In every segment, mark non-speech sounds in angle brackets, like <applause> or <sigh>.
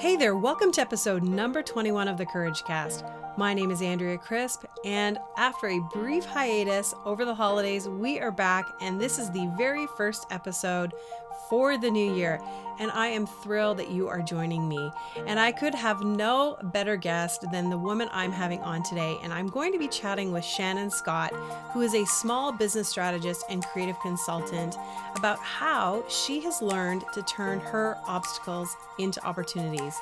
Hey there, welcome to episode number 21 of the Couragecast. My name is Andrea Crisp, and after a brief hiatus over the holidays, we are back, and this is the very first episode for the new year. And I am thrilled that you are joining me. And I could have no better guest than the woman I'm having on today. And I'm going to be chatting with Shannan Scott, who is a small business strategist and creative consultant, about how she has learned to turn her obstacles into opportunities.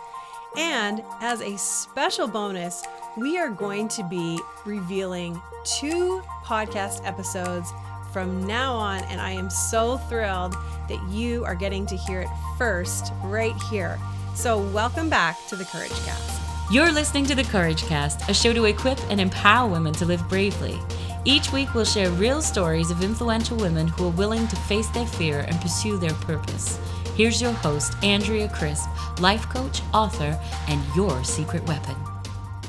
And as a special bonus, we are going to be revealing two podcast episodes from now on. And I am so thrilled that you are getting to hear it first right here. So, welcome back to the Courage Cast. You're listening to the Couragecast, a show to equip and empower women to live bravely. Each week, we'll share real stories of influential women who are willing to face their fear and pursue their purpose. Here's your host, Andrea Crisp, life coach, author, and your secret weapon.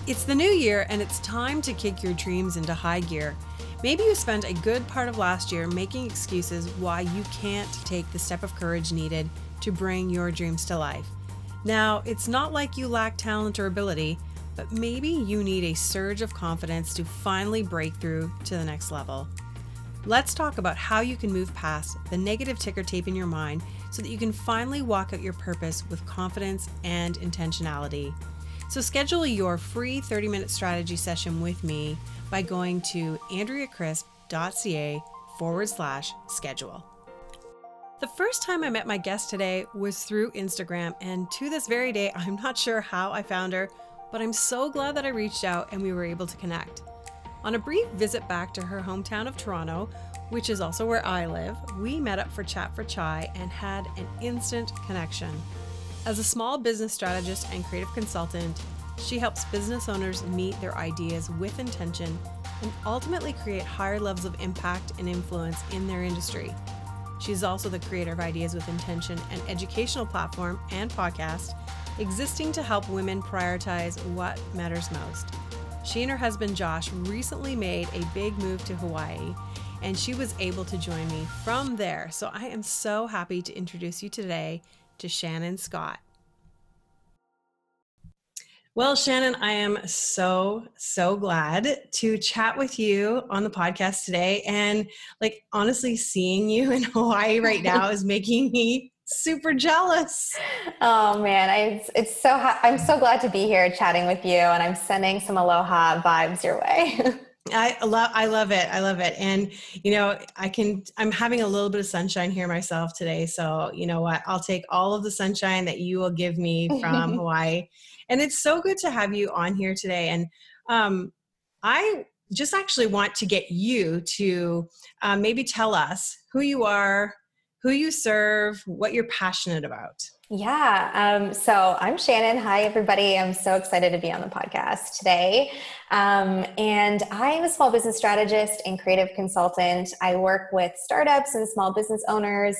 It's the new year, and it's time to kick your dreams into high gear. Maybe you spent a good part of last year making excuses why you can't take the step of courage needed to bring your dreams to life. Now, it's not like you lack talent or ability, but maybe you need a surge of confidence to finally break through to the next level. Let's talk about how you can move past the negative ticker tape in your mind so that you can finally walk out your purpose with confidence and intentionality. So, schedule your free 30 minute strategy session with me by going to andreacrisp.ca forward slash schedule. The first time I met my guest today was through Instagram, and to this very day, I'm not sure how I found her, but I'm so glad that I reached out and we were able to connect. On a brief visit back to her hometown of Toronto, which is also where I live, we met up for Chat for Chai and had an instant connection. As a small business strategist and creative consultant, she helps business owners meet their ideas with intention and ultimately create higher levels of impact and influence in their industry. She's also the creator of Ideas with Intention, an educational platform and podcast existing to help women prioritize what matters most. She and her husband Josh recently made a big move to Hawaii, and she was able to join me from there. So I am so happy to introduce you today to Shannan Scott. Well, Shannan, I am so, so glad to chat with you on the podcast today. And like, honestly, seeing you in <laughs> Hawaii right now is making me super jealous. Oh man, I, it's, it's so, I'm so glad to be here chatting with you and I'm sending some aloha vibes your way. <laughs> I love I love it. I love it. And you know, I can I'm having a little bit of sunshine here myself today. So, you know what? I'll take all of the sunshine that you will give me from <laughs> Hawaii and it's so good to have you on here today. And um, I just actually want to get you to uh, maybe tell us who you are, who you serve, what you're passionate about. Yeah. Um, so I'm Shannan. Hi, everybody. I'm so excited to be on the podcast today. Um, and I'm a small business strategist and creative consultant. I work with startups and small business owners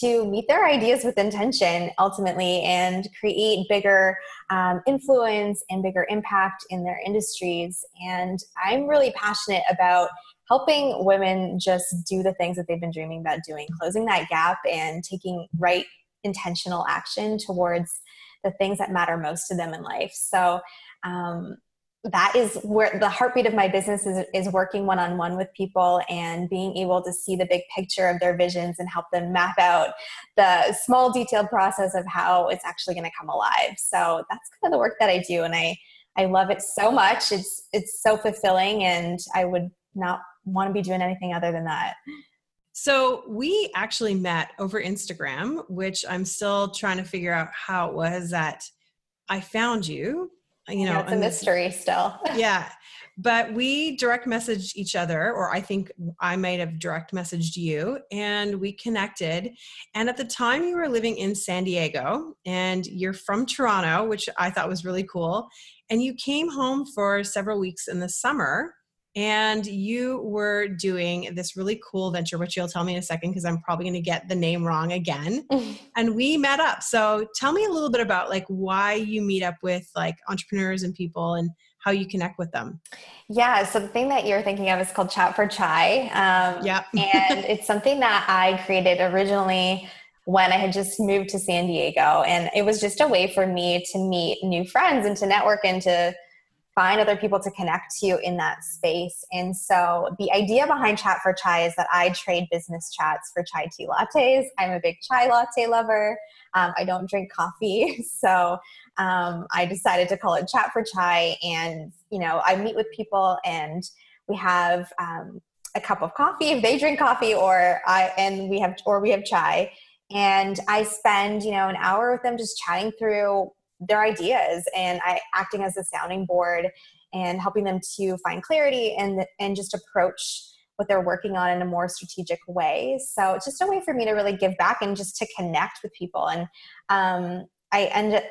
to meet their ideas with intention ultimately and create bigger um, influence and bigger impact in their industries. And I'm really passionate about helping women just do the things that they've been dreaming about doing, closing that gap and taking right intentional action towards the things that matter most to them in life. So, um, that is where the heartbeat of my business is, is working one-on-one with people and being able to see the big picture of their visions and help them map out the small detailed process of how it's actually going to come alive. So that's kind of the work that i do and i i love it so much. It's it's so fulfilling and i would not want to be doing anything other than that so we actually met over instagram which i'm still trying to figure out how it was that i found you you know yeah, it's a mystery still. <laughs> Yeah but we direct messaged each other or i think i might have direct messaged you and we connected. And at the time you were living in san diego and you're from toronto which i thought was really cool. And you came home for several weeks in the summer and you were doing this really cool venture, which you'll tell me in a second because I'm probably going to get the name wrong again. <laughs> and we met up. So tell me a little bit about like why you meet up with like entrepreneurs and people and how you connect with them. Yeah, so the thing that you're thinking of is called Chat for Chai. Um, yeah. <laughs> and it's something that I created originally when I had just moved to San Diego. And it was just a way for me to meet new friends and to network and to find other people to connect to in that space. And so the idea behind Chat for Chai is that I trade business chats for chai tea lattes. I'm a big chai latte lover. Um, I don't drink coffee. <laughs> So um, I decided to call it Chat for Chai. And, you know, I meet with people and we have um, a cup of coffee if they drink coffee or I, and we have, or we have chai. And I spend, you know, an hour with them just chatting through their ideas and I acting as a sounding board and helping them to find clarity and and just approach what they're working on in a more strategic way. So it's just a way for me to really give back and just to connect with people. And um, I ended,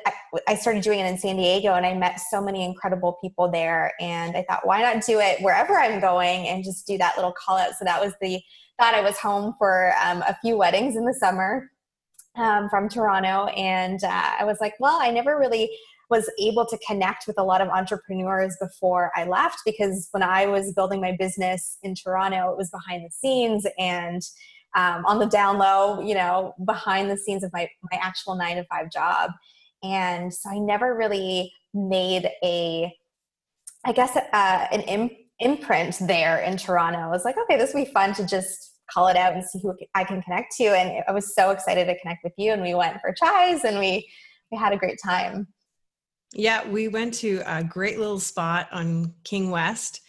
I started doing it in San Diego and I met so many incredible people there. And I thought, why not do it wherever I'm going and just do that little call out. So that was the thought I was home for um, a few weddings in the summer um, from Toronto. And uh, I was like, well, I never really was able to connect with a lot of entrepreneurs before I left because when I was building my business in Toronto, it was behind the scenes and um, on the down low, you know, behind the scenes of my, my actual nine to five job. And so I never really made a, I guess, uh, an Im- imprint there in Toronto. I was like, okay, this would be fun to just call it out and see who I can connect to. And I was so excited to connect with you. And we went for chais and we we had a great time. Yeah, we went to a great little spot on King West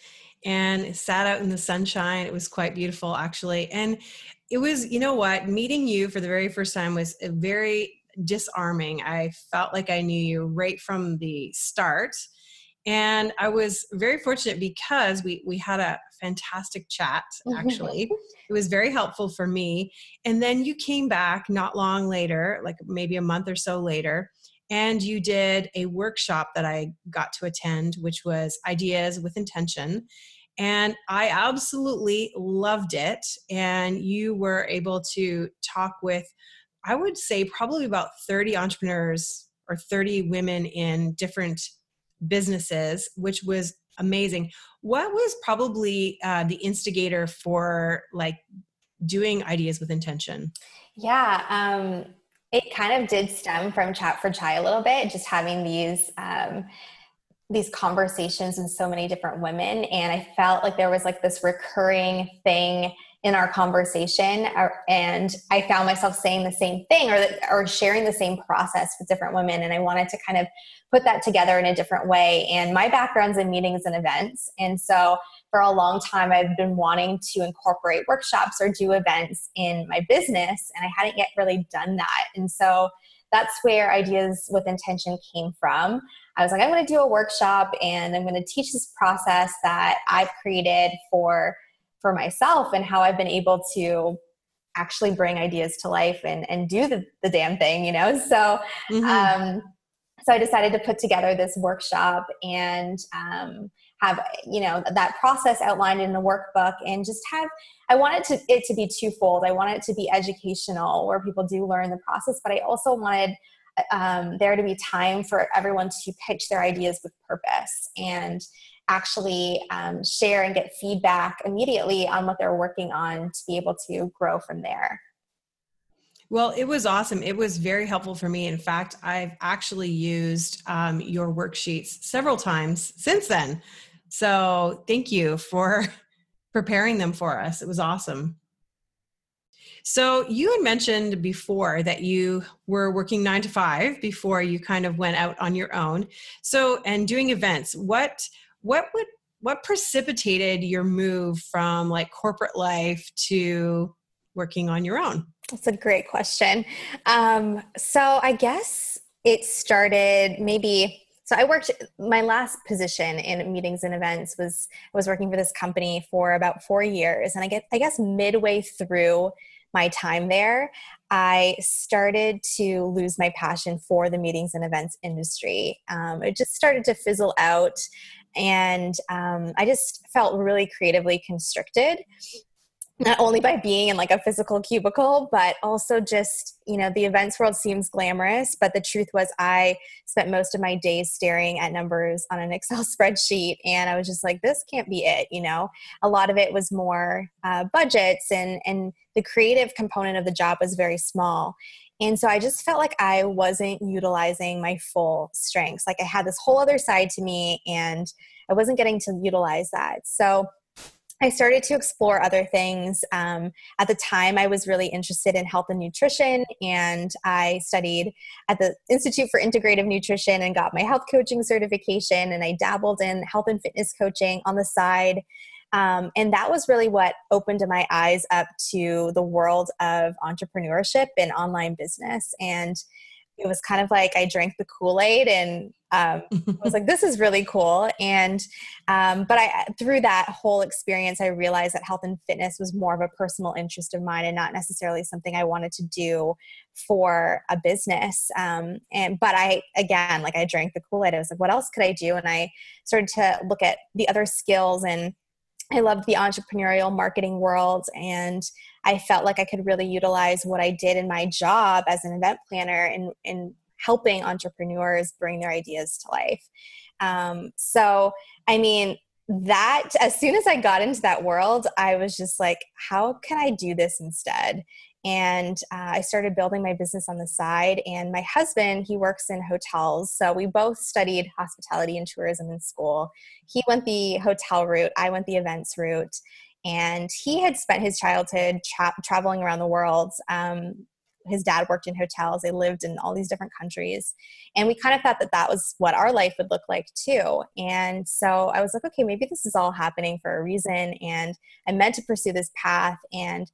and sat out in the sunshine. It was quite beautiful, actually. And it was, you know what, meeting you for the very first time was very disarming. I felt like I knew you right from the start. And I was very fortunate because we, we had a fantastic chat, mm-hmm. actually. it was very helpful for me. And then you came back not long later, like maybe a month or so later, and you did a workshop that I got to attend, which was Ideas with Intention. And I absolutely loved it. And you were able to talk with, I would say, probably about 30 entrepreneurs or 30 women in different businesses, which was amazing. What was probably uh, the instigator for like doing ideas with intention? Yeah, um, it kind of did stem from Chat for Chai a little bit, just having these. Um, these conversations with so many different women and i felt like there was like this recurring thing in our conversation uh, and i found myself saying the same thing or, or sharing the same process with different women and i wanted to kind of put that together in a different way. And my background's in meetings and events and so for a long time i've been wanting to incorporate workshops or do events in my business and i hadn't yet really done that. And so that's where ideas with intention came from. I was like i'm going to do a workshop and i'm going to teach this process that i've created for for myself and how I've been able to actually bring ideas to life and, and do the, the damn thing, you know? So, mm-hmm. um, so I decided to put together this workshop and um, have you know that process outlined in the workbook and just have i wanted to, it to be twofold i wanted it to be educational where people do learn the process but i also wanted um, there to be time for everyone to pitch their ideas with purpose and actually um, share and get feedback immediately on what they're working on to be able to grow from there. Well, it was awesome. It was very helpful for me. In fact, I've actually used um, your worksheets several times since then. So thank you for <laughs> preparing them for us. It was awesome. So you had mentioned before that you were working nine to five before you kind of went out on your own. So and doing events. What what would what precipitated your move from like corporate life to working on your own? That's a great question. Um, so I guess it started maybe. So I worked my last position in meetings and events was I was working for this company for about four years, and I get I guess midway through my time there, I started to lose my passion for the meetings and events industry. Um, it just started to fizzle out and um, I just felt really creatively constricted. not only by being in like a physical cubicle but also just you know the events world seems glamorous but the truth was i spent most of my days staring at numbers on an <laughs> excel spreadsheet and i was just like this can't be it you know a lot of it was more uh, budgets and and the creative component of the job was very small and so i just felt like i wasn't utilizing my full strengths like i had this whole other side to me and i wasn't getting to utilize that so I started to explore other things. Um, at the time, I was really interested in health and nutrition, and I studied at the Institute for Integrative Nutrition and got my health coaching certification. And I dabbled in health and fitness coaching on the side. Um, and that was really what opened my eyes up to the world of entrepreneurship and online business. And it was kind of like I drank the Kool Aid and um, I was like, this is really cool. And, um, but I, through that whole experience, I realized that health and fitness was more of a personal interest of mine and not necessarily something I wanted to do for a business. Um, and, but I, again, like I drank the Kool Aid. I was like, what else could I do? And I started to look at the other skills and I loved the entrepreneurial marketing world and I felt like I could really utilize what I did in my job as an event planner in, in helping entrepreneurs bring their ideas to life. Um, so, I mean, that as soon as I got into that world, I was just like, how can I do this instead? And uh, i started building my business on the side and my husband he works in hotels so we both studied hospitality and tourism in school. He went the hotel route i went the events route and he had spent his childhood tra- traveling around the world. Um, his dad worked in hotels they lived in all these different countries and we kind of thought that that was what our life would look like too. And so i was like okay maybe this is all happening for a reason and i meant to pursue this path and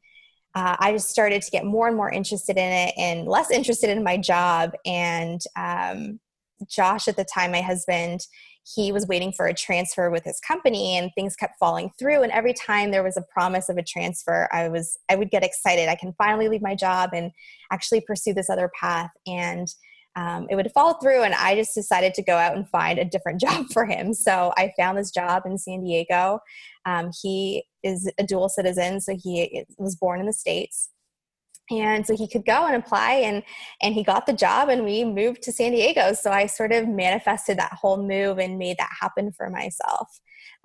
uh, I just started to get more and more interested in it and less interested in my job. And um, Josh, at the time, my husband, he was waiting for a transfer with his company and things kept falling through. And every time there was a promise of a transfer i was i would get excited. I can finally leave my job and actually pursue this other path. And um, it would fall through and i just decided to go out and find a different <laughs> job for him so i found this job in san diego um, he is a dual citizen, so he was born in the States. And so he could go and apply and and he got the job and we moved to San Diego. So I sort of manifested that whole move and made that happen for myself.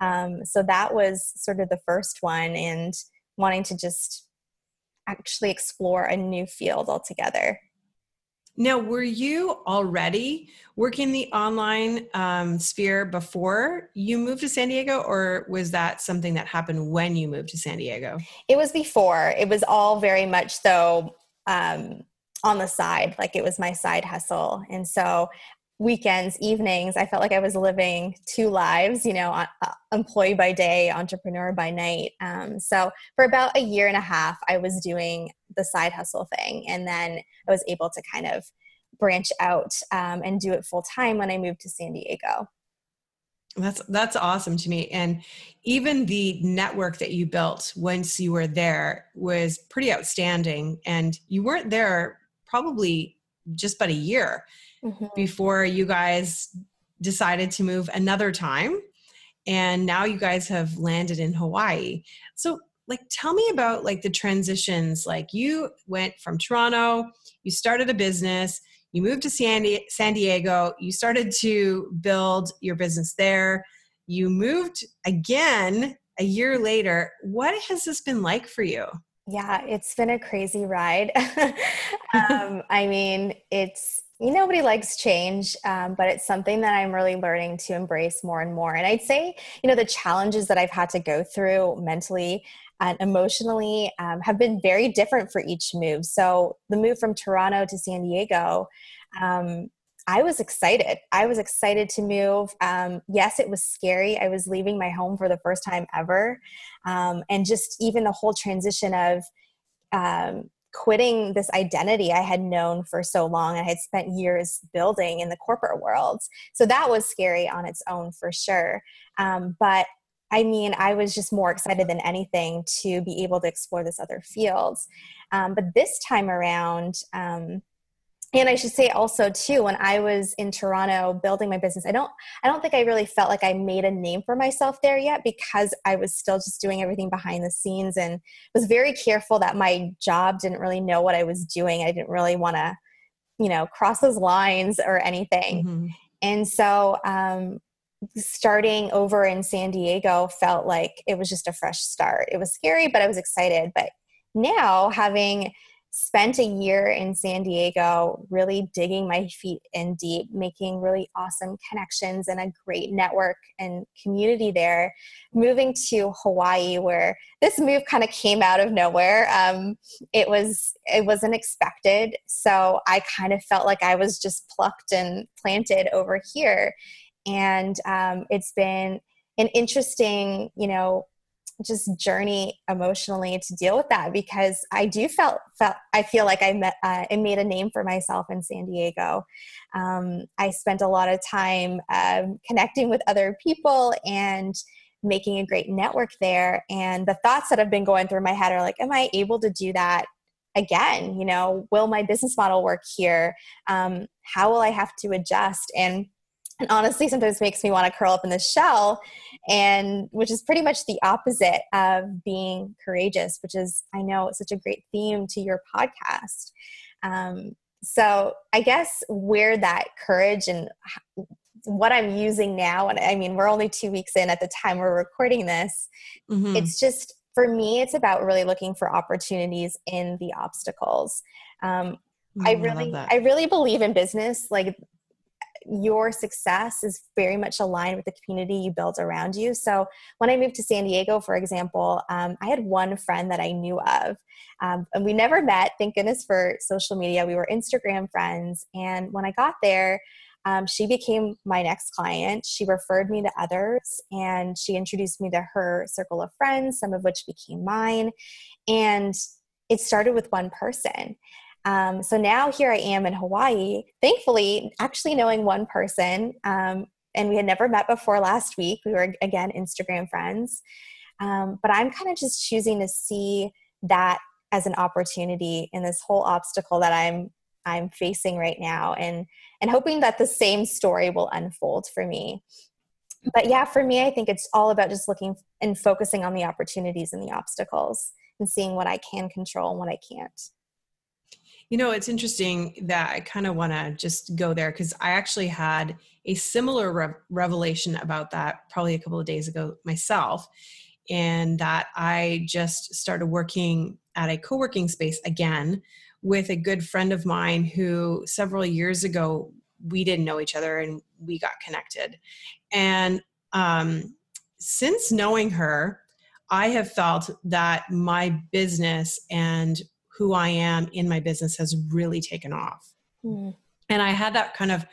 Um, so that was sort of the first one and wanting to just actually explore a new field altogether. Now, were you already working the online um, sphere before you moved to San Diego, or was that something that happened when you moved to San Diego? It was before. It was all very much so um, on the side, like it was my side hustle. And so weekends, evenings, I felt like I was living two lives, you know, uh, employee by day, entrepreneur by night. Um, so for about a year and a half, I was doing the side hustle thing. And then I was able to kind of branch out um, and do it full time when I moved to San Diego. That's that's awesome to me. And even the network that you built once you were there was pretty outstanding. And you weren't there probably just but a year mm-hmm. before you guys decided to move another time. And now you guys have landed in Hawaii. So like tell me about like the transitions like you went from toronto you started a business you moved to san, san diego you started to build your business there you moved again a year later what has this been like for you yeah it's been a crazy ride <laughs> <laughs> um, i mean it's nobody likes change um, but it's something that i'm really learning to embrace more and more and i'd say you know the challenges that i've had to go through mentally and emotionally um, have been very different for each move. So the move from Toronto to San Diego, um, I was excited. I was excited to move. Um, yes, it was scary. I was leaving my home for the first time ever. Um, and just even the whole transition of um, quitting this identity I had known for so long. I had spent years building in the corporate world. So that was scary on its own for sure. Um, but I mean, I was just more excited than anything to be able to explore this other fields. Um, but this time around, um, and I should say also too, when I was in Toronto building my business, I don't I don't think I really felt like I made a name for myself there yet because I was still just doing everything behind the scenes and was very careful that my job didn't really know what I was doing. I didn't really want to, you know, cross those lines or anything. Mm-hmm. And so um, starting over in San Diego felt like it was just a fresh start. It was scary, but I was excited. But now having spent a year in San Diego really digging my feet in deep, making really awesome connections and a great network and community there. Moving to Hawaii, where this move kind of came out of nowhere. Um, it was it wasn't expected, so I kind of felt like I was just plucked and planted over here, and um, it's been an interesting, you know, just journey emotionally to deal with that because I do felt, felt I feel like I met uh, I made a name for myself in San Diego. Um, I spent a lot of time um, connecting with other people and making a great network there. And the thoughts that have been going through my head are like, am I able to do that again? You know, will my business model work here? Um, how will I have to adjust? And and honestly sometimes makes me want to curl up in the shell and which is pretty much the opposite of being courageous which is i know such a great theme to your podcast. Um, so i guess where that courage and what i'm using now and i mean we're only two weeks in at the time we're recording this. Mm-hmm. it's just for me it's about really looking for opportunities in the obstacles. Um, mm, I really I, I really believe in business like your success is very much aligned with the community you build around you. So when I moved to San Diego, for example, um, I had one friend that I knew of. Um, and we never met, thank goodness for social media. We were Instagram friends. And when I got there, um, she became my next client. She referred me to others and she introduced me to her circle of friends, some of which became mine. And it started with one person. Um, so now here I am in Hawaii, thankfully, actually knowing one person. Um, and we had never met before last week. We were, again, Instagram friends. Um, but I'm kind of just choosing to see that as an opportunity in this whole obstacle that I'm I'm facing right now and and hoping that the same story will unfold for me. But yeah, for me I think it's all about just looking and focusing on the opportunities and the obstacles and seeing what I can control and what I can't. You know, it's interesting that I kind of want to just go there because I actually had a similar re- revelation about that probably a couple of days ago myself. And that I just started working at a co working space again with a good friend of mine who several years ago we didn't know each other and we got connected. And um, since knowing her, I have felt that my business and who I am in my business has really taken off. Mm. And I had that kind of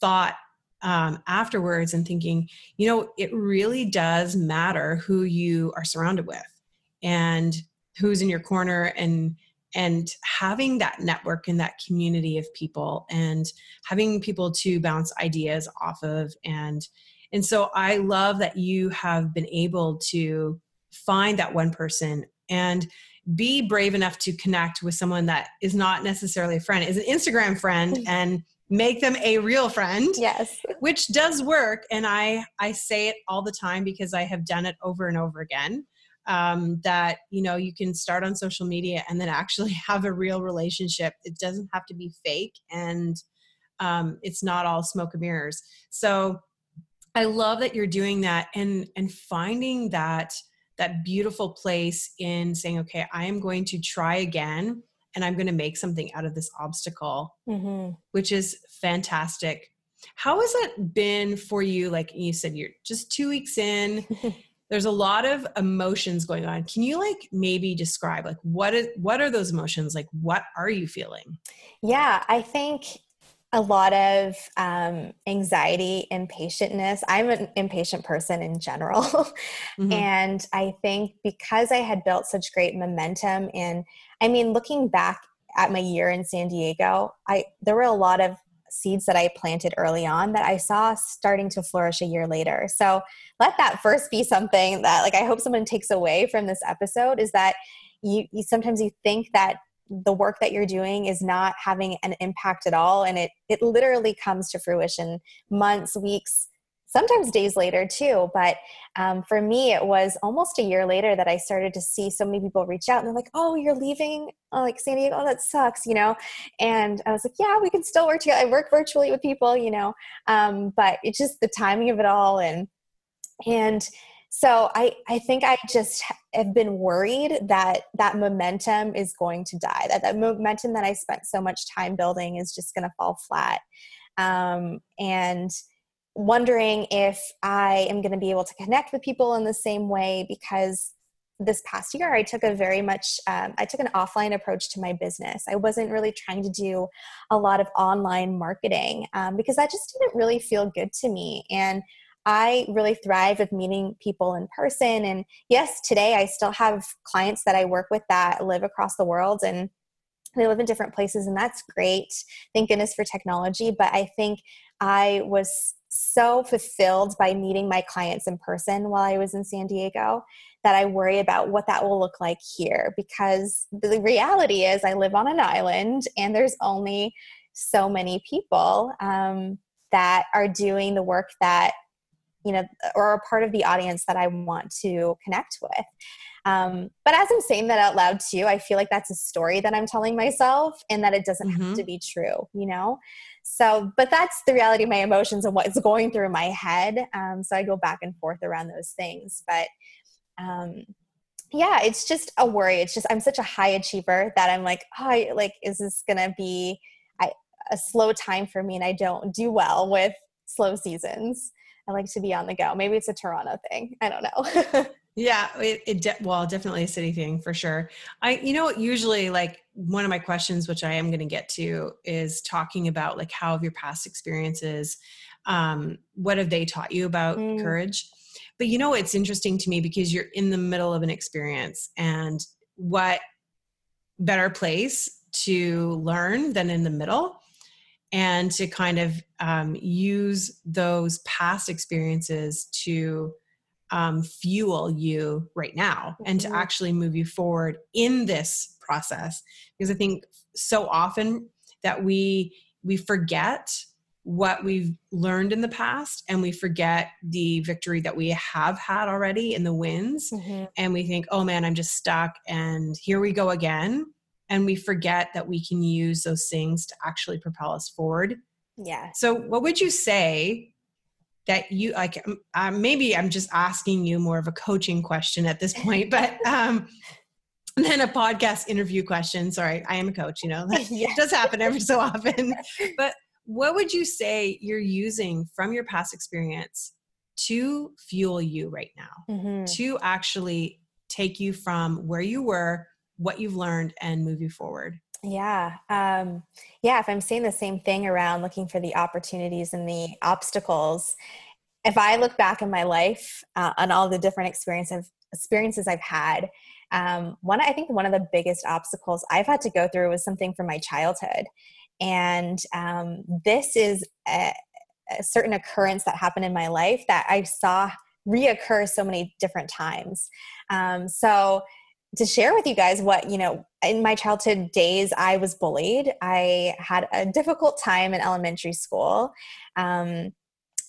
thought um, afterwards and thinking, you know, it really does matter who you are surrounded with and who's in your corner and and having that network and that community of people and having people to bounce ideas off of and and so i love that you have been able to find that one person and be brave enough to connect with someone that is not necessarily a friend, is an Instagram friend mm. and make them a real friend. Yes. Which does work. And I, I say it all the time because I have done it over and over again. Um, that you know you can start on social media and then actually <laughs> have a real relationship it doesn't have to be fake and um, it's not all smoke and mirrors so i love that you're doing that and and finding that that beautiful place in saying, okay, I am going to try again and I'm going to make something out of this obstacle, mm-hmm. which is fantastic. How has it been for you? Like you said, you're just two weeks in. <laughs> There's a lot of emotions going on. Can you like maybe describe like what is what are those emotions? Like what are you feeling? Yeah, I think a lot of um, anxiety, impatientness. I'm an impatient person in general. <laughs> mm-hmm. And I think because I had built such great momentum, and I mean, looking back at my year in San Diego, I there were a lot of seeds that I planted early on that I saw starting to flourish a year later. So let that first be something that like I hope someone takes away from this episode is that you, you sometimes you think that the work that you're doing is not having an impact at all and it it literally comes to fruition months weeks sometimes days later too. But um, for me it was almost a year later that i started to see so many people reach out and they're like oh you're leaving uh, like san diego? Oh, that sucks you know? And i was like yeah we can still work together i work virtually with people you know? Um, but it's just the timing of it all and and so I, I think I just have been worried that that momentum is going to die, that that momentum that I spent so much time building is just going to fall flat. Um, and wondering if I am going to be able to connect with people in the same way because this past year I took a very much um, I took an offline approach to my business. I wasn't really trying to do a lot of online marketing um, because that just didn't really feel good to me. And I really thrive with meeting people in person. And yes, today I still have clients that I work with that live across the world and they live in different places, and that's great. Thank goodness for technology. But I think I was so fulfilled by meeting my clients in person while I was in San Diego that I worry about what that will look like here because the reality is I live on an island and there's only so many people um, that are doing the work that you know or a part of the audience that i want to connect with. Um, but as i'm saying that out loud too i feel like that's a story that i'm telling myself and that it doesn't mm-hmm. have to be true you know? So but that's the reality of my emotions and what's going through my head. Um, so i go back and forth around those things. But um, yeah it's just a worry. It's just i'm such a high achiever that i'm like oh I, like is this gonna be I, a slow time for me and i don't do well with slow seasons I like to be on the go. Maybe it's a Toronto thing. I don't know. <laughs> yeah, it, it de- well, definitely a city thing for sure. I, you know, usually like one of my questions, which I am going to get to, is talking about like how have your past experiences, um, what have they taught you about mm. courage? But you know, it's interesting to me because you're in the middle of an experience, and what better place to learn than in the middle? And to kind of um, use those past experiences to um, fuel you right now and to mm-hmm. actually move you forward in this process because i think so often that we we forget what we've learned in the past and we forget the victory that we have had already in the wins mm-hmm. and we think oh man i'm just stuck and here we go again and we forget that we can use those things to actually propel us forward. Yeah. So, what would you say that you like? Uh, maybe I'm just asking you more of a coaching question at this point, but <laughs> um, then a podcast interview question. Sorry, I am a coach. You know, <laughs> that yes. does happen every so often. <laughs> But what would you say you're using from your past experience to fuel you right now, mm-hmm. to actually take you from where you were what you've learned and move you forward. Yeah um, yeah if i'm saying the same thing around looking for the opportunities and the obstacles if i look back in my life uh, on all the different experiences experiences i've had um, one i think one of the biggest obstacles i've had to go through was something from my childhood. And um, this is a, a certain occurrence that happened in my life that i saw reoccur so many different times. Um, so to share with you guys what you know in my childhood days i was bullied. I had a difficult time in elementary school. Um,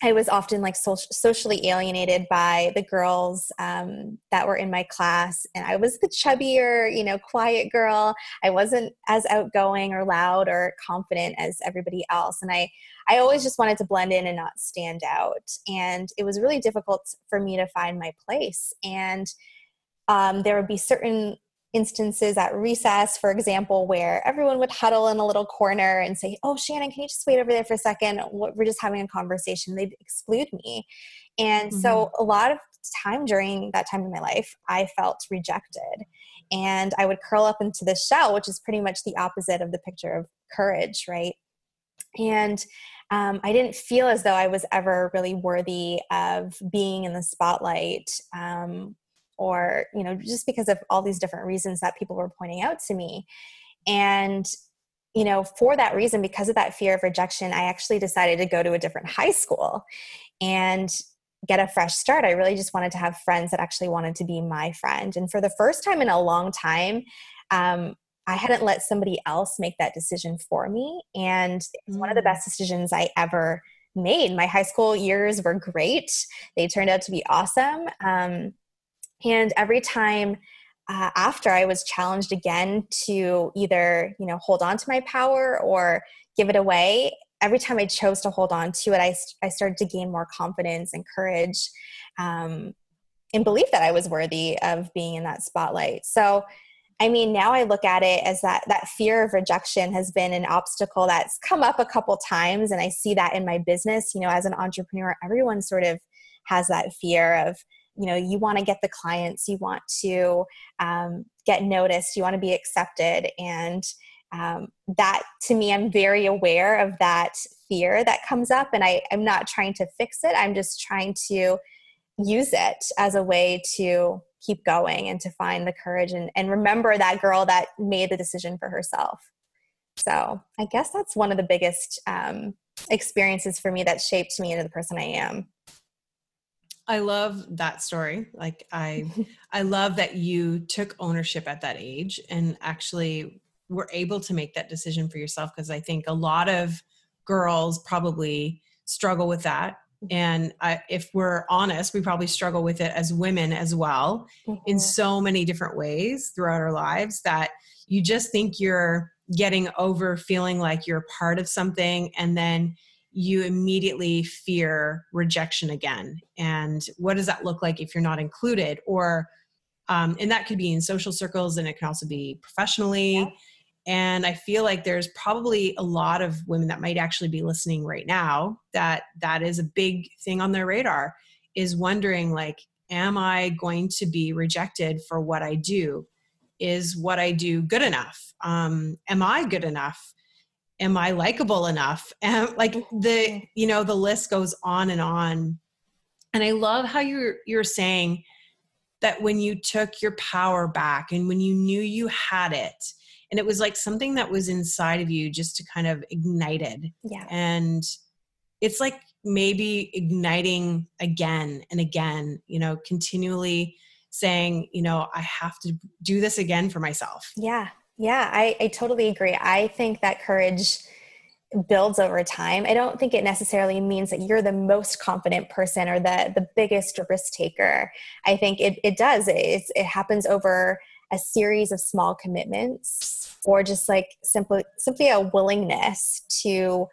i was often like so- socially alienated by the girls um, that were in my class and i was the chubbier you know quiet girl. I wasn't as outgoing or loud or confident as everybody else and i i always just wanted to blend in and not stand out and it was really difficult for me to find my place and um, there would be certain instances at recess, for example, where everyone would huddle in a little corner and say, Oh, Shannan, can you just wait over there for a second? We're just having a conversation. They'd exclude me. And mm-hmm. so, a lot of time during that time in my life, I felt rejected. And I would curl up into the shell, which is pretty much the opposite of the picture of courage, right? And um, I didn't feel as though I was ever really worthy of being in the spotlight um, or you know just because of all these different reasons that people were pointing out to me and you know for that reason because of that fear of rejection i actually decided to go to a different high school and get a fresh start i really just wanted to have friends that actually wanted to be my friend and for the first time in a long time um, I hadn't let somebody else make that decision for me. And it's one of the mm. best decisions I ever made. My high school years were great, they turned out to be awesome. Um, and every time uh, after I was challenged again to either, you know, hold on to my power or give it away, every time I chose to hold on to it, I, I started to gain more confidence and courage um, and belief that I was worthy of being in that spotlight. So, I mean, now I look at it as that that fear of rejection has been an obstacle that's come up a couple times, and I see that in my business. You know, as an entrepreneur, everyone sort of has that fear of you know you want to get the clients, you want to um, get noticed, you want to be accepted, and um, that to me, I'm very aware of that fear that comes up, and I, I'm not trying to fix it. I'm just trying to use it as a way to keep going and to find the courage and, and remember that girl that made the decision for herself. So I guess that's one of the biggest um, experiences for me that shaped me into the person I am. I love that story. Like I <laughs> I love that you took ownership at that age and actually were able to make that decision for yourself because I think a lot of girls probably struggle with that and I, if we're honest we probably struggle with it as women as well mm-hmm. in so many different ways throughout our lives that you just think you're getting over feeling like you're part of something and then you immediately fear rejection again and what does that look like if you're not included or um, and that could be in social circles and it can also be professionally yeah. And I feel like there's probably a lot of women that might actually be listening right now that that is a big thing on their radar is wondering like am I going to be rejected for what I do? Is what I do good enough? Um, am I good enough? Am I likable enough? <laughs> And like the mm-hmm. you know the list goes on and on. And I love how you're you're saying that when you took your power back and when you knew you had it and it was like something that was inside of you just to kind of ignited yeah and it's like maybe igniting again and again you know continually saying you know i have to do this again for myself yeah yeah i, I totally agree. I think that courage builds over time. I don't think it necessarily means that you're the most confident person or the the biggest risk taker. I think it, it does. It, it happens over a series of small commitments or just like simply simply a willingness to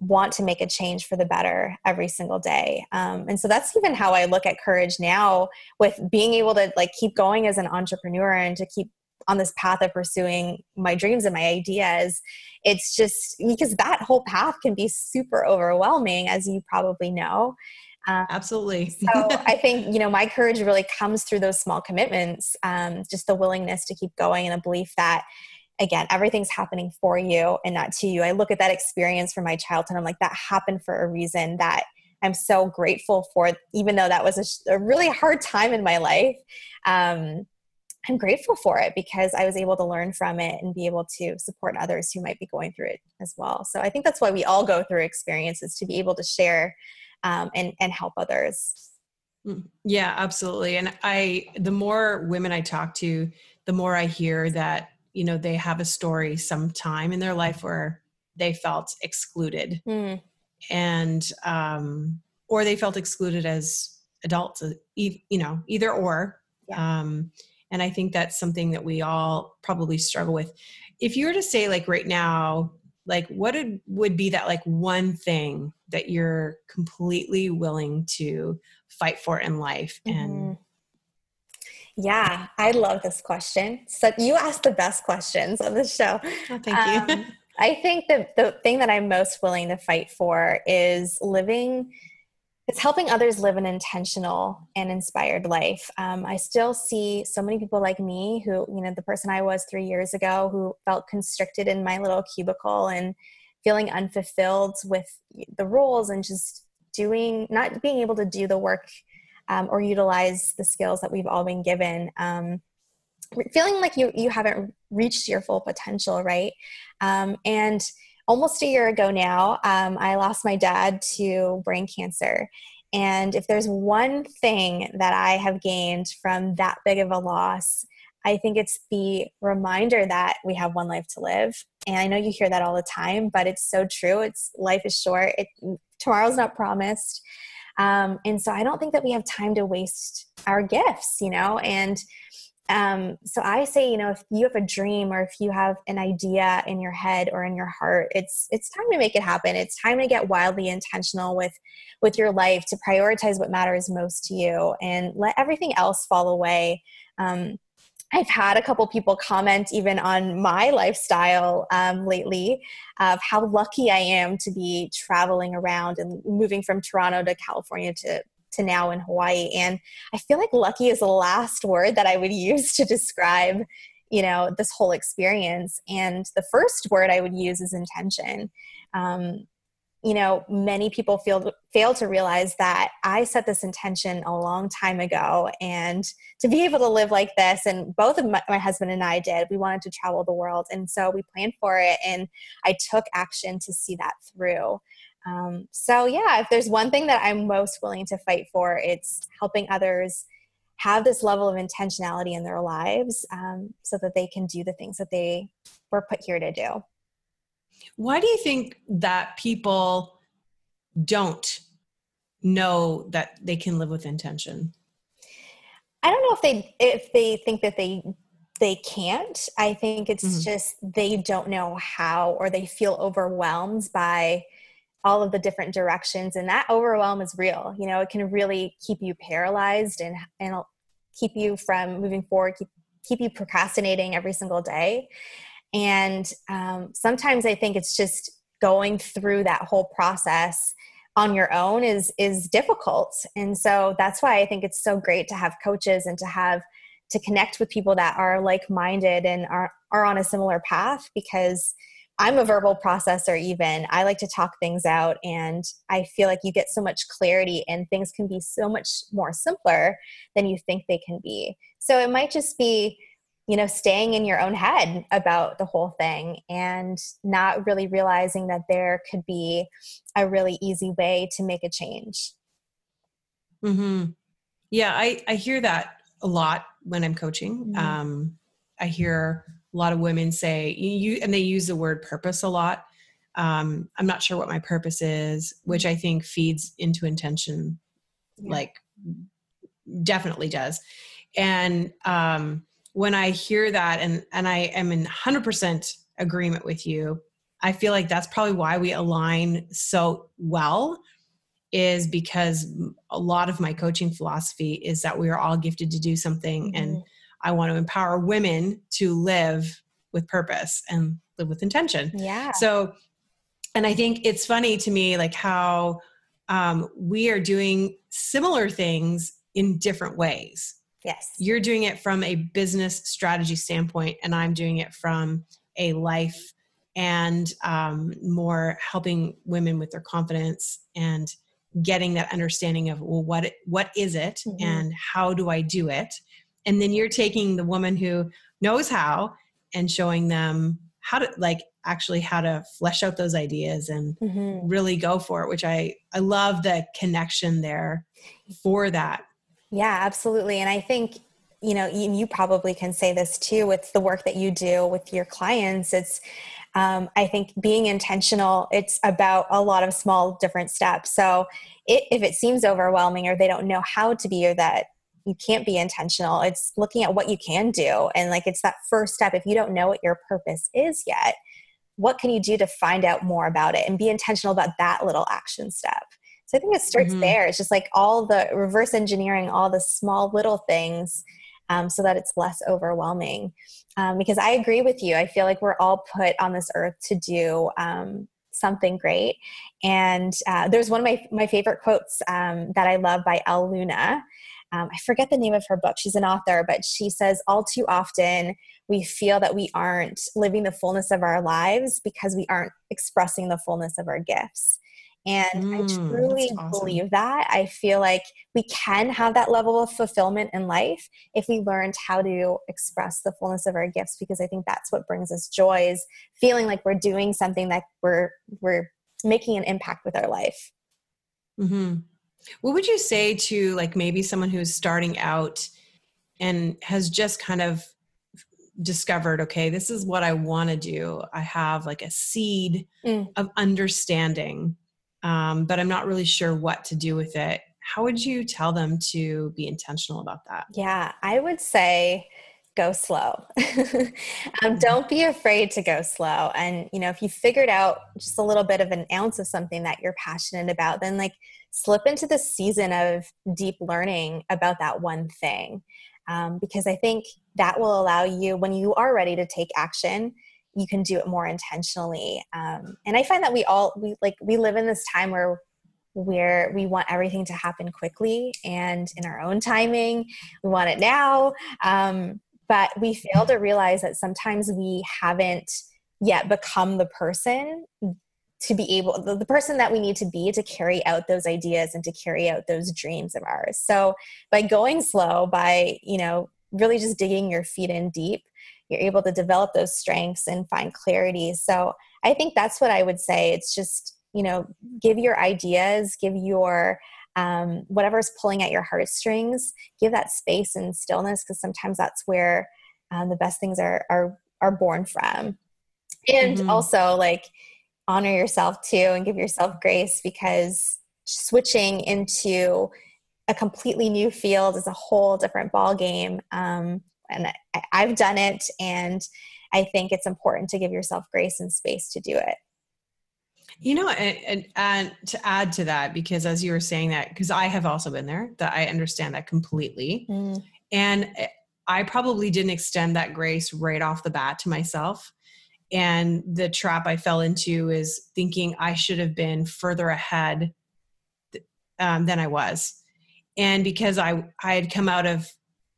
want to make a change for the better every single day. Um, and so that's even how i look at courage now with being able to like keep going as an entrepreneur and to keep on this path of pursuing my dreams and my ideas it's just because that whole path can be super overwhelming as you probably know um, Absolutely. so I think, you know, my courage really comes through those small commitments, um, just the willingness to keep going and a belief that, again, everything's happening for you and not to you. I look at that experience from my childhood. I'm like, that happened for a reason that I'm so grateful for, even though that was a, a really hard time in my life. Um, I'm grateful for it because I was able to learn from it and be able to support others who might be going through it as well. So I think that's why we all go through experiences to be able to share um, and and help others mm, yeah absolutely and i the more women i talk to the more i hear that you know they have a story sometime in their life where they felt excluded mm. and um or they felt excluded as adults you know either or yeah. um and i think that's something that we all probably struggle with. If you were to say like right now like what would, would be that like one thing that you're completely willing to fight for in life and mm-hmm. yeah i love this question. So you ask the best questions on the show. Oh, thank you. Um, i think that the thing that i'm most willing to fight for is living it's helping others live an intentional and inspired life. Um, I still see so many people like me who, you know, the person I was three years ago who felt constricted in my little cubicle and feeling unfulfilled with the rules and just doing, not being able to do the work um, or utilize the skills that we've all been given. Um, feeling like you you haven't reached your full potential, right? Um, and almost a year ago now, um, I lost my dad to brain cancer. And if there's one thing that I have gained from that big of a loss, I think it's the reminder that we have one life to live. And I know you hear that all the time, but it's so true. It's life is short. It, tomorrow's not promised. Um, and so I don't think that we have time to waste our gifts, you know, and um, so I say, you know, if you have a dream or if you have an idea in your head or in your heart, it's it's time to make it happen. It's time to get wildly intentional with with your life to prioritize what matters most to you and let everything else fall away. Um, I've had a couple people comment even on my lifestyle um, lately of how lucky I am to be traveling around and moving from Toronto to California to to now in Hawaii. And I feel like lucky is the last word that I would <laughs> use to describe, you know, this whole experience. And the first word I would use is intention. Um, you know many people feel fail to realize that i set this intention a long time ago and to be able to live like this and both of my, my, husband and i did we wanted to travel the world and so we planned for it and i took action to see that through um, so yeah if there's one thing that i'm most willing to fight for it's helping others have this level of intentionality in their lives um, so that they can do the things that they were put here to do why do you think that people don't know that they can live with intention? I don't know if they if they think that they they can't. I think it's mm-hmm. just they don't know how or they feel overwhelmed by all of the different directions and that overwhelm is real. You know, it can really keep you paralyzed and and keep you from moving forward, keep keep you procrastinating every single day. And um, sometimes I think it's just going through that whole process on your own is is difficult. And so that's why I think it's so great to have coaches and to have to connect with people that are like-minded and are are on a similar path because I'm a verbal processor, even. I like to talk things out, and I feel like you get so much clarity, and things can be so much more simpler than you think they can be. So it might just be you know staying in your own head about the whole thing and not really realizing that there could be a really easy way to make a change hmm yeah i i hear that a lot when i'm coaching mm-hmm. um i hear a lot of women say you and they use the word purpose a lot um i'm not sure what my purpose is which i think feeds into intention yeah. like definitely does and um when I hear that and and I am in 100% agreement with you, I feel like that's probably why we align so well is because a lot of my coaching philosophy is that we are all gifted to do something mm-hmm. and I want to empower women to live with purpose and live with intention. Yeah. So and I think it's funny to me like how um, we are doing similar things in different ways Yes. You're doing it from a business strategy standpoint, and I'm doing it from a life and um, more helping women with their confidence and getting that understanding of well what what is it mm-hmm. and how do I do it and then you're taking the woman who knows how and showing them how to like actually how to flesh out those ideas and mm-hmm. really go for it which I I love the connection there for that yeah, absolutely. And I think, you know, you, you probably can say this too with the work that you do with your clients. It's, um, I think being intentional, it's about a lot of small different steps. So it, if it seems overwhelming or they don't know how to be or that you can't be intentional, it's looking at what you can do. And like it's that first step. If you don't know what your purpose is yet, what can you do to find out more about it and be intentional about that little action step? So I think it starts mm-hmm. there. It's just like all the reverse engineering, all the small little things um, so that it's less overwhelming. Um, because I agree with you. I feel like we're all put on this earth to do um, something great. And uh, there's one of my, my favorite quotes um, that I love by Elle Luna. Um, I forget the name of her book. She's an author, but she says, All too often, we feel that we aren't living the fullness of our lives because we aren't expressing the fullness of our gifts. And mm, I truly awesome. believe that. I feel like we can have that level of fulfillment in life if we learned how to express the fullness of our gifts because I think that's what brings us joy is feeling like we're doing something that we're we're making an impact with our life. Mm-hmm. What would you say to like maybe someone who's starting out and has just kind of discovered, okay, this is what I want to do. I have like a seed mm. of understanding, um, but I'm not really sure what to do with it. How would you tell them to be intentional about that? Yeah, I would say go slow. <laughs> um, mm-hmm. don't be afraid to go slow. And, you know, if you figured out just a little bit of an ounce of something that you're passionate about, then like slip into the season of deep learning about that one thing. Um, because I think that will allow you, when you are ready to take action, you can do it more intentionally. Um, and I find that we all, we like, we live in this time where where we want everything to happen quickly and in our own timing. We want it now. Um, but we fail to realize that sometimes we haven't yet become the person to be able the, the, person that we need to be to carry out those ideas and to carry out those dreams of ours. So by going slow by you know really just digging your feet in deep you're able to develop those strengths and find clarity. So i think that's what i would say. It's just you know give your ideas give your um, whatever's pulling at your heartstrings give that space and stillness because sometimes that's where um, the best things are are are born from. And mm-hmm. also like honor yourself too and give yourself grace because switching into a completely new field is a whole different ball game um, and I, i've done it and i think it's important to give yourself grace and space to do it you know, and, and, and, to add to that, because as you were saying that, because I have also been there, that I understand that completely. Mm. And I probably didn't extend that grace right off the bat to myself. And the trap I fell into is thinking I should have been further ahead um, than I was. And because I, I had come out of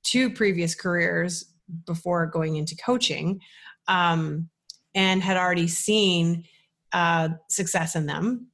two previous careers before going into coaching um, and had already seen uh, success in them,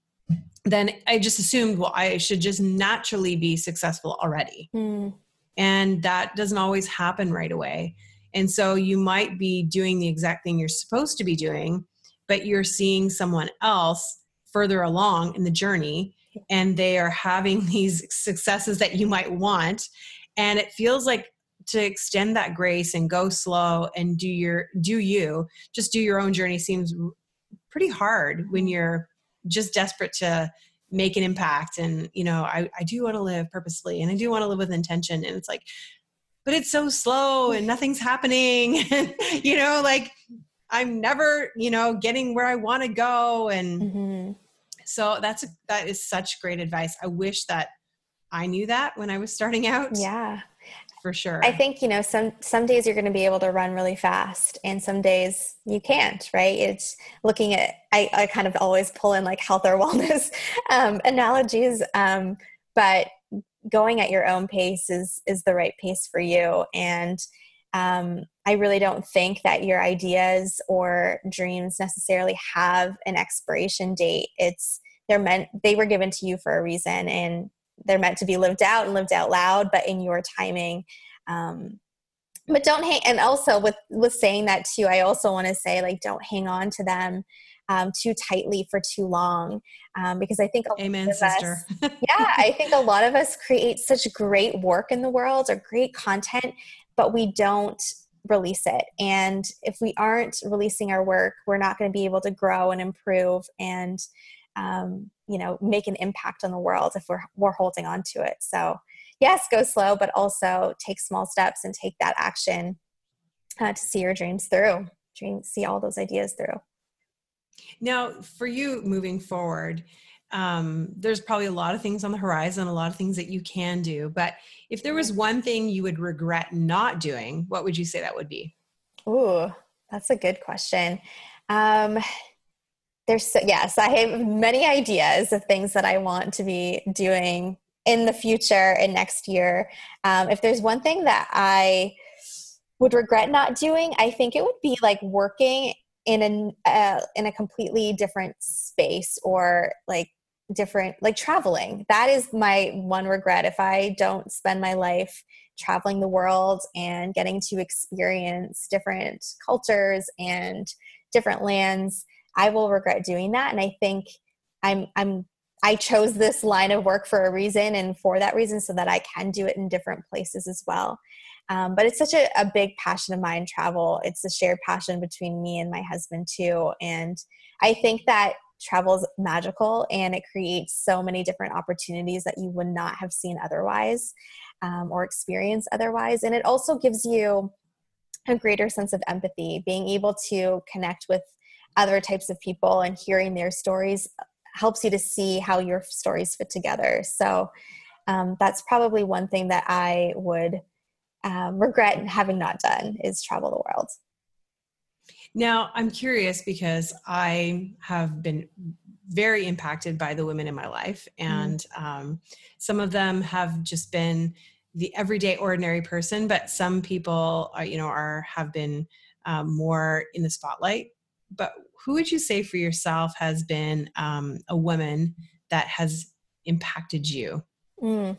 then I just assumed, well, I should just naturally be successful already. Mm. And that doesn't always happen right away. And so you might be doing the exact thing you're supposed to be doing, but you're seeing someone else further along in the journey and they are having <laughs> these successes that you might want. And it feels like to extend that grace and go slow and do your do you just do your own journey seems pretty hard when mm-hmm. you're just desperate to make an impact. And you know i, I do want to live purposefully and i do want to live with intention. And it's like but it's so slow and nothing's happening <laughs> and you know like i'm never you know getting where i want to go and mm-hmm. so that's a, that is such great advice i wish that i knew that when i was starting out yeah for sure. I think, you know, some some days you're going to be able to run really fast and some days you can't, right? It's looking at I, I kind of always pull in like health or <laughs> wellness um, analogies. Um, but going at your own pace is is the right pace for you. And um, I really don't think that your ideas or dreams necessarily have an expiration date. It's they're meant they were given to you for a reason and they're meant to be lived out and lived out loud, but in your timing. Um, but don't hang, and also with with saying that too, I also want to say like don't hang on to them um, too tightly for too long, um, because I think a amen, sister. Us, <laughs> yeah, I think a lot of us create such great work in the world or great content, but we don't release it. And if we aren't releasing our work, we're not going to be able to grow and improve and um, you know make an impact on the world if we're we're holding on to it so yes go slow but also take small steps and take that action uh, to see your dreams through dream see all those ideas through now for you moving forward um, there's probably a lot of things on the horizon a lot of things that you can do but if there was one thing you would regret not doing what would you say that would be? Ooh that's a good question. Um, there's so, yes i have many ideas of things that i want to be doing in the future and next year. Um, if there's one thing that i would regret not doing i think it would be like working in a uh, in a completely different space or like different like traveling that is my one regret if i don't spend my life traveling the world and getting to experience different cultures and different lands I will regret doing that. And I think I'm I'm I chose this line of work for a reason and for that reason so that I can do it in different places as well. Um, but it's such a, a big passion of mine, travel. It's a shared passion between me and my husband, too. And I think that travel is magical and it creates so many different opportunities that you would not have seen otherwise um, or experience otherwise. And it also gives you a greater sense of empathy, being able to connect with other types of people and hearing their stories helps you to see how your stories fit together. So um, that's probably one thing that I would um, regret having not done is travel the world. Now, I'm curious because I have been very impacted by the women in my life, mm-hmm. and mm. um, some of them have just been the everyday ordinary person, but some people, are, you know, are have been um, more in the spotlight. But who would you say for yourself has been um, a woman that has impacted you? Mm.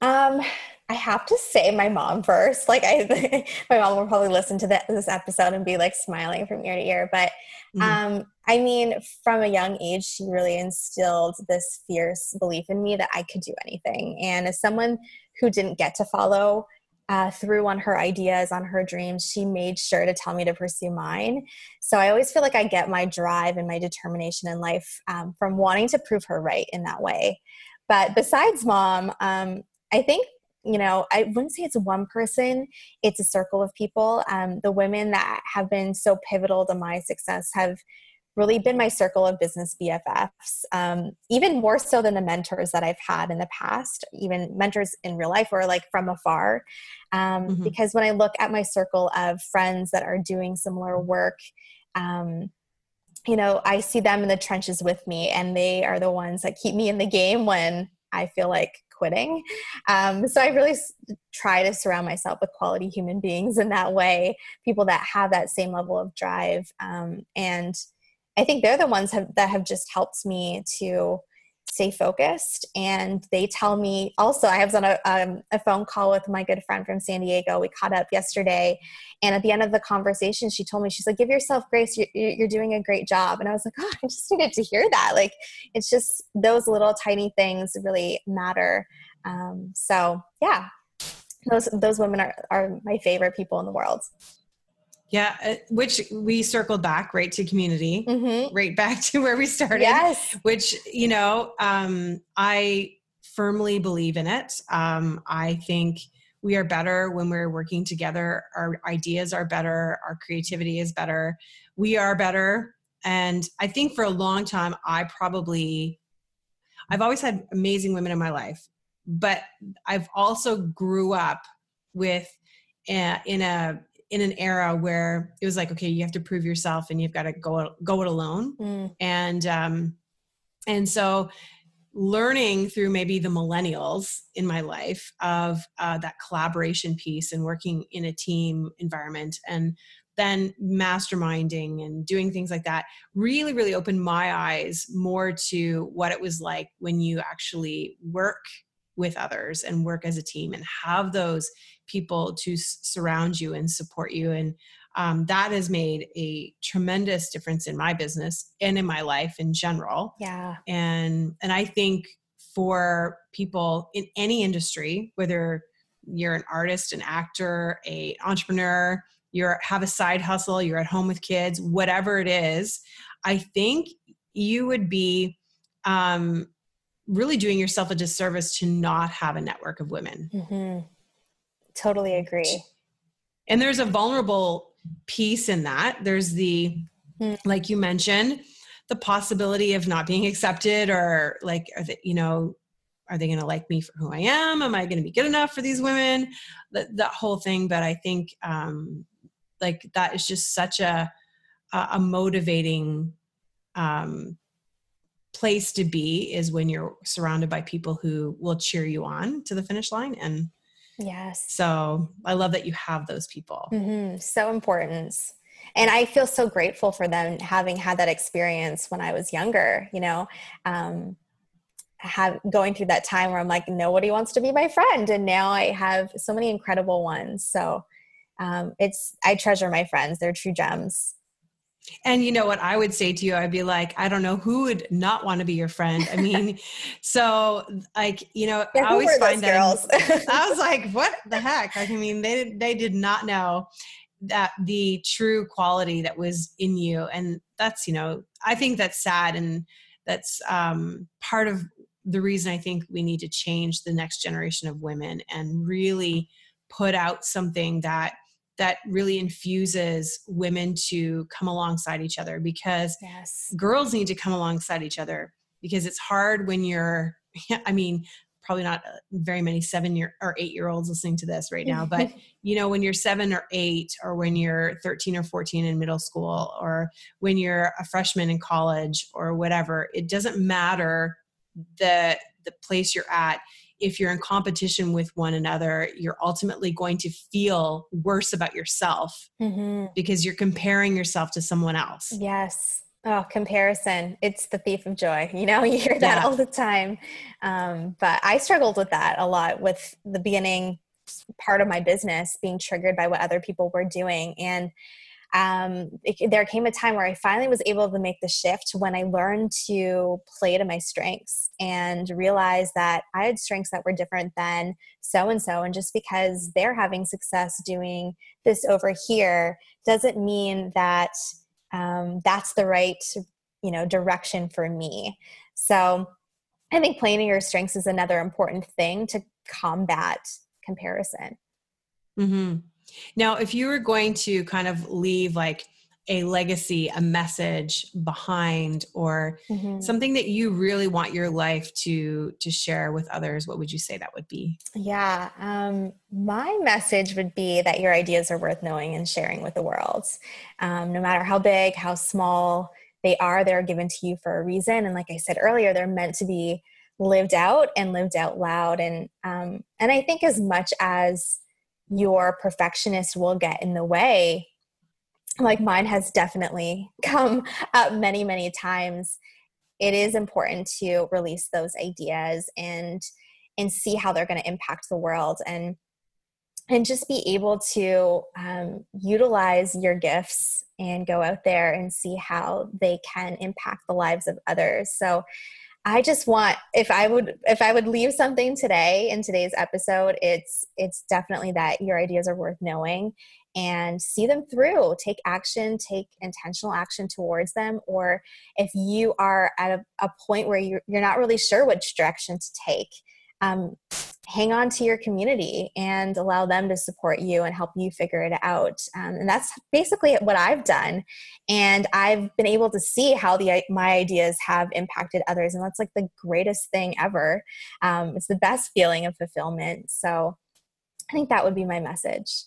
Um, I have to say my mom first. Like I, <laughs> my mom will probably listen to this episode and be like smiling from ear to ear. But mm-hmm. um, I mean, from a young age, she really instilled this fierce belief in me that I could do anything. And as someone who didn't get to follow uh, through on her ideas, on her dreams, she made sure to tell me to pursue mine. So I always feel like I get my drive and my determination in life um, from wanting to prove her right in that way. But besides mom, um, I think you know, I wouldn't say it's one person, it's a circle of people. Um, the women that have been so pivotal to my success have really been my circle of business BFFs, um, even more so than the mentors that I've had in the past, even mentors in real life or like from afar. Um, mm-hmm. Because when I look at my circle of friends that are doing similar work, um, you know, I see them in the trenches with me, and they are the ones that keep me in the game when I feel like quitting. Um, so I really s- try to surround myself with quality human beings in that way, people that have that same level of drive. Um, and I think they're the ones have, that have just helped me to stay focused and they tell me also i was on a, um, a phone call with my good friend from san diego. We caught up yesterday and at the end of the conversation she told me she's like give yourself grace. You're, you're doing a great job. And i was like <laughs> oh i just needed to hear that. Like it's just those little tiny things really matter. Um, so yeah those those women are, are my favorite people in the world yeah, uh, which we circled back right to community, mm-hmm. right back <laughs> to where we started. Yes. Which, you know, um, I firmly believe in it. Um, I think we are better when we're working together. Our ideas are better. Our creativity is better. We are better. And I think for a long time, I probably, I've always had amazing women in my life, but I've also grew up with uh, in a in an era where it was like okay you have to prove yourself and you've got to go go it alone mm. and um and so learning through maybe the millennials in my life of uh, that collaboration piece and working in a team environment and then masterminding and doing things like that really really opened my eyes more to what it was like when you actually work with others and work as a team and have those people to s- surround you and support you. And um, that has made a tremendous difference in my business and in my life in general. Yeah. And and i think for people in any industry whether you're an artist an actor a entrepreneur you're have a side hustle you're at home with kids whatever it is i think you would be um, really doing yourself a disservice to not have a network of women. Mm-hmm. Totally agree. And there's a vulnerable piece in that. There's the, mm. like you mentioned, the possibility of not being accepted or like, are they, you know, are they going to like me for who I am? Am I going to be good enough for these women? That, that whole thing. But I think um, like that is just such a, a motivating um, place to be is when you're surrounded by people who will cheer you on to the finish line and yes. so i love that you have those people. Mm-hmm. so important. And i feel so grateful for them having had that experience when i was younger you know um, have going through that time where i'm like nobody wants to be my friend and now i have so many incredible ones. So um, it's i treasure my friends. They're true gems And you know what I would say to you? I'd be like, I don't know who would not want to be your friend. I mean, <laughs> so like, you know, yeah, I always find girls? <laughs> I was like, what the heck? Like, I mean, they they did not know that the true quality that was in you. And that's, you know, I think that's sad and that's um part of the reason I think we need to change the next generation of women and really put out something that that really infuses women to come alongside each other because yes. girls need to come alongside each other because it's hard when you're <laughs> i mean probably not uh, very many seven year or eight year olds listening to this right now but <laughs> you know when you're seven or eight or when you're 13 or 14 in middle school or when you're a freshman in college or whatever it doesn't matter the the place you're at if you're in competition with one another, you're ultimately going to feel worse about yourself mm-hmm. because you're comparing yourself to someone else. Yes. Oh, comparison. It's the thief of joy. You know, <laughs> you hear that yeah. all the time. Um, but I struggled with that a lot with the beginning part of my business being triggered by what other people were doing. And um, it, there came a time where I finally was able to make the shift when I learned to play to my strengths and realize that I had strengths that were different than so and so. And just because they're having success doing this over here doesn't mean that um, that's the right you know direction for me. So I think playing to your strengths is another important thing to combat comparison. Mm-hmm. Now, if you were going to kind of leave like a legacy, a message behind, or mm-hmm. something that you really want your life to to share with others, what would you say that would be? Yeah, um, my message would be that your ideas are worth knowing and sharing with the world. Um, no matter how big, how small they are, they're given to you for a reason. And like I said earlier, they're meant to be lived out and lived out loud. And um, and I think as much as your perfectionist will get in the way. Like mine has definitely <laughs> come up many many times. It is important to release those ideas and and see how they're going to impact the world and and just be able to um, utilize your gifts and go out there and see how they can impact the lives of others. So I just want if I would if I would leave something today in today's episode, it's it's definitely that your ideas are worth knowing and see them through. Take action, take intentional action towards them. Or if you are at a, a point where you're, you're not really sure which direction to take, um, hang on to your community and allow them to support you and help you figure it out. Um, and that's basically what I've done. And I've been able to see how the my ideas have impacted others, and that's like the greatest thing ever. Um, it's the best feeling of fulfillment. So I think that would be my message.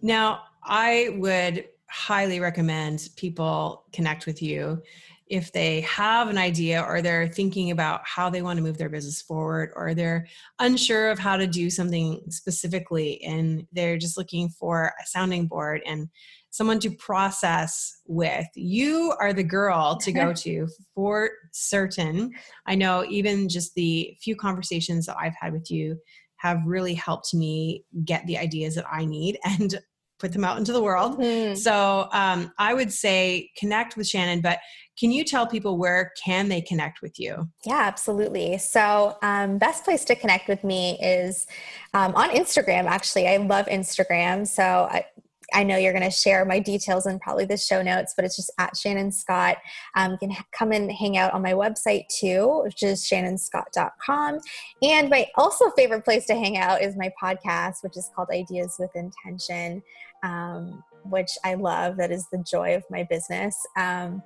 Now, I would highly recommend people connect with you if they have an idea or they're thinking about how they want to move their business forward or they're unsure of how to do something specifically and they're just looking for a sounding board and someone to process with you are the girl to go <laughs> to for certain. I know even just the few conversations that i've had with you have really helped me get the ideas that i need <laughs> and put them out into the world. Mm-hmm. So um, I would say connect with Shannan, but can you tell people where can they connect with you? Yeah, absolutely. So um, best place to connect with me is um, on Instagram. Actually, I love Instagram. So I, I know you're going to share my details and probably the show notes, but it's just at Shannan Scott. Um, you can ha- come and hang out on my website too, which is shannanscott.com. And my also favorite place to hang out is my podcast, which is called Ideas with Intention, um, which I love. That is the joy of my business. Um,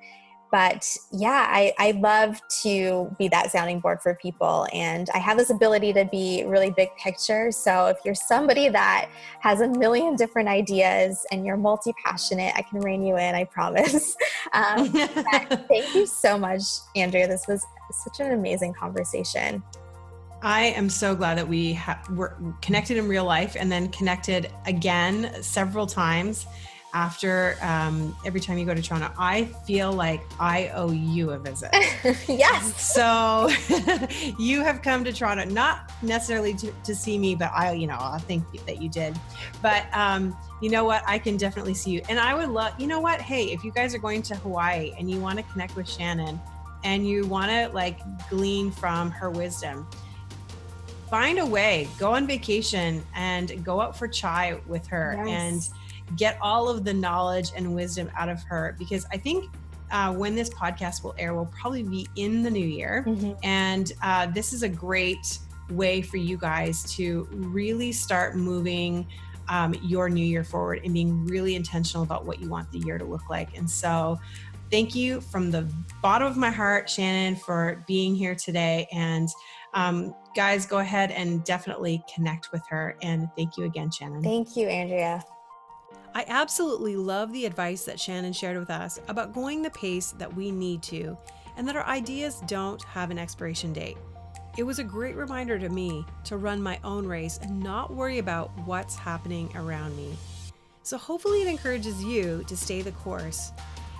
but yeah I, I love to be that sounding board for people and i have this ability to be really big picture so if you're somebody that has a million different ideas and you're multi-passionate i can rein you in i promise <laughs> um, <laughs> thank you so much andrea this was such an amazing conversation I am so glad that we ha- were connected in real life and then connected again several times after um, every time you go to Toronto. I feel like I owe you a visit. <laughs> yes. So <laughs> you have come to Toronto, not necessarily to, to, see me, but I, you know, I think that you did. But um, you know what? I can definitely see you. And I would love, you know what? Hey, if you guys are going to Hawaii and you want to connect with Shannan and you want to like glean from her wisdom, find a way, go on vacation and go out for chai with her yes. and get all of the knowledge and wisdom out of her because I think uh, when this podcast will air will probably be in the new year. Mm-hmm. And uh, this is a great way for you guys to really start moving um, your new year forward and being really intentional about what you want the year to look like. And so, thank you from the bottom of my heart, Shannan, for being here today. And um, guys, go ahead and definitely connect with her. And thank you again, Shannan. Thank you, Andrea. I absolutely love the advice that Shannan shared with us about going the pace that we need to and that our ideas don't have an expiration date. It was a great reminder to me to run my own race and not worry about what's happening around me. So, hopefully, it encourages you to stay the course.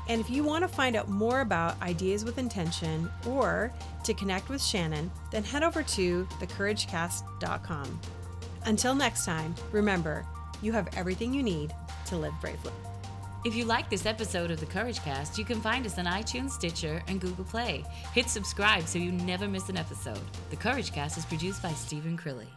And if you want to find out more about Ideas with Intention or to connect with Shannan, then head over to thecouragecast.com. Until next time, remember, you have everything you need to live bravely. If you like this episode of the Couragecast, you can find us on iTunes, Stitcher, and Google Play. Hit subscribe so you never miss an episode. The Couragecast is produced by Stephen Crilly.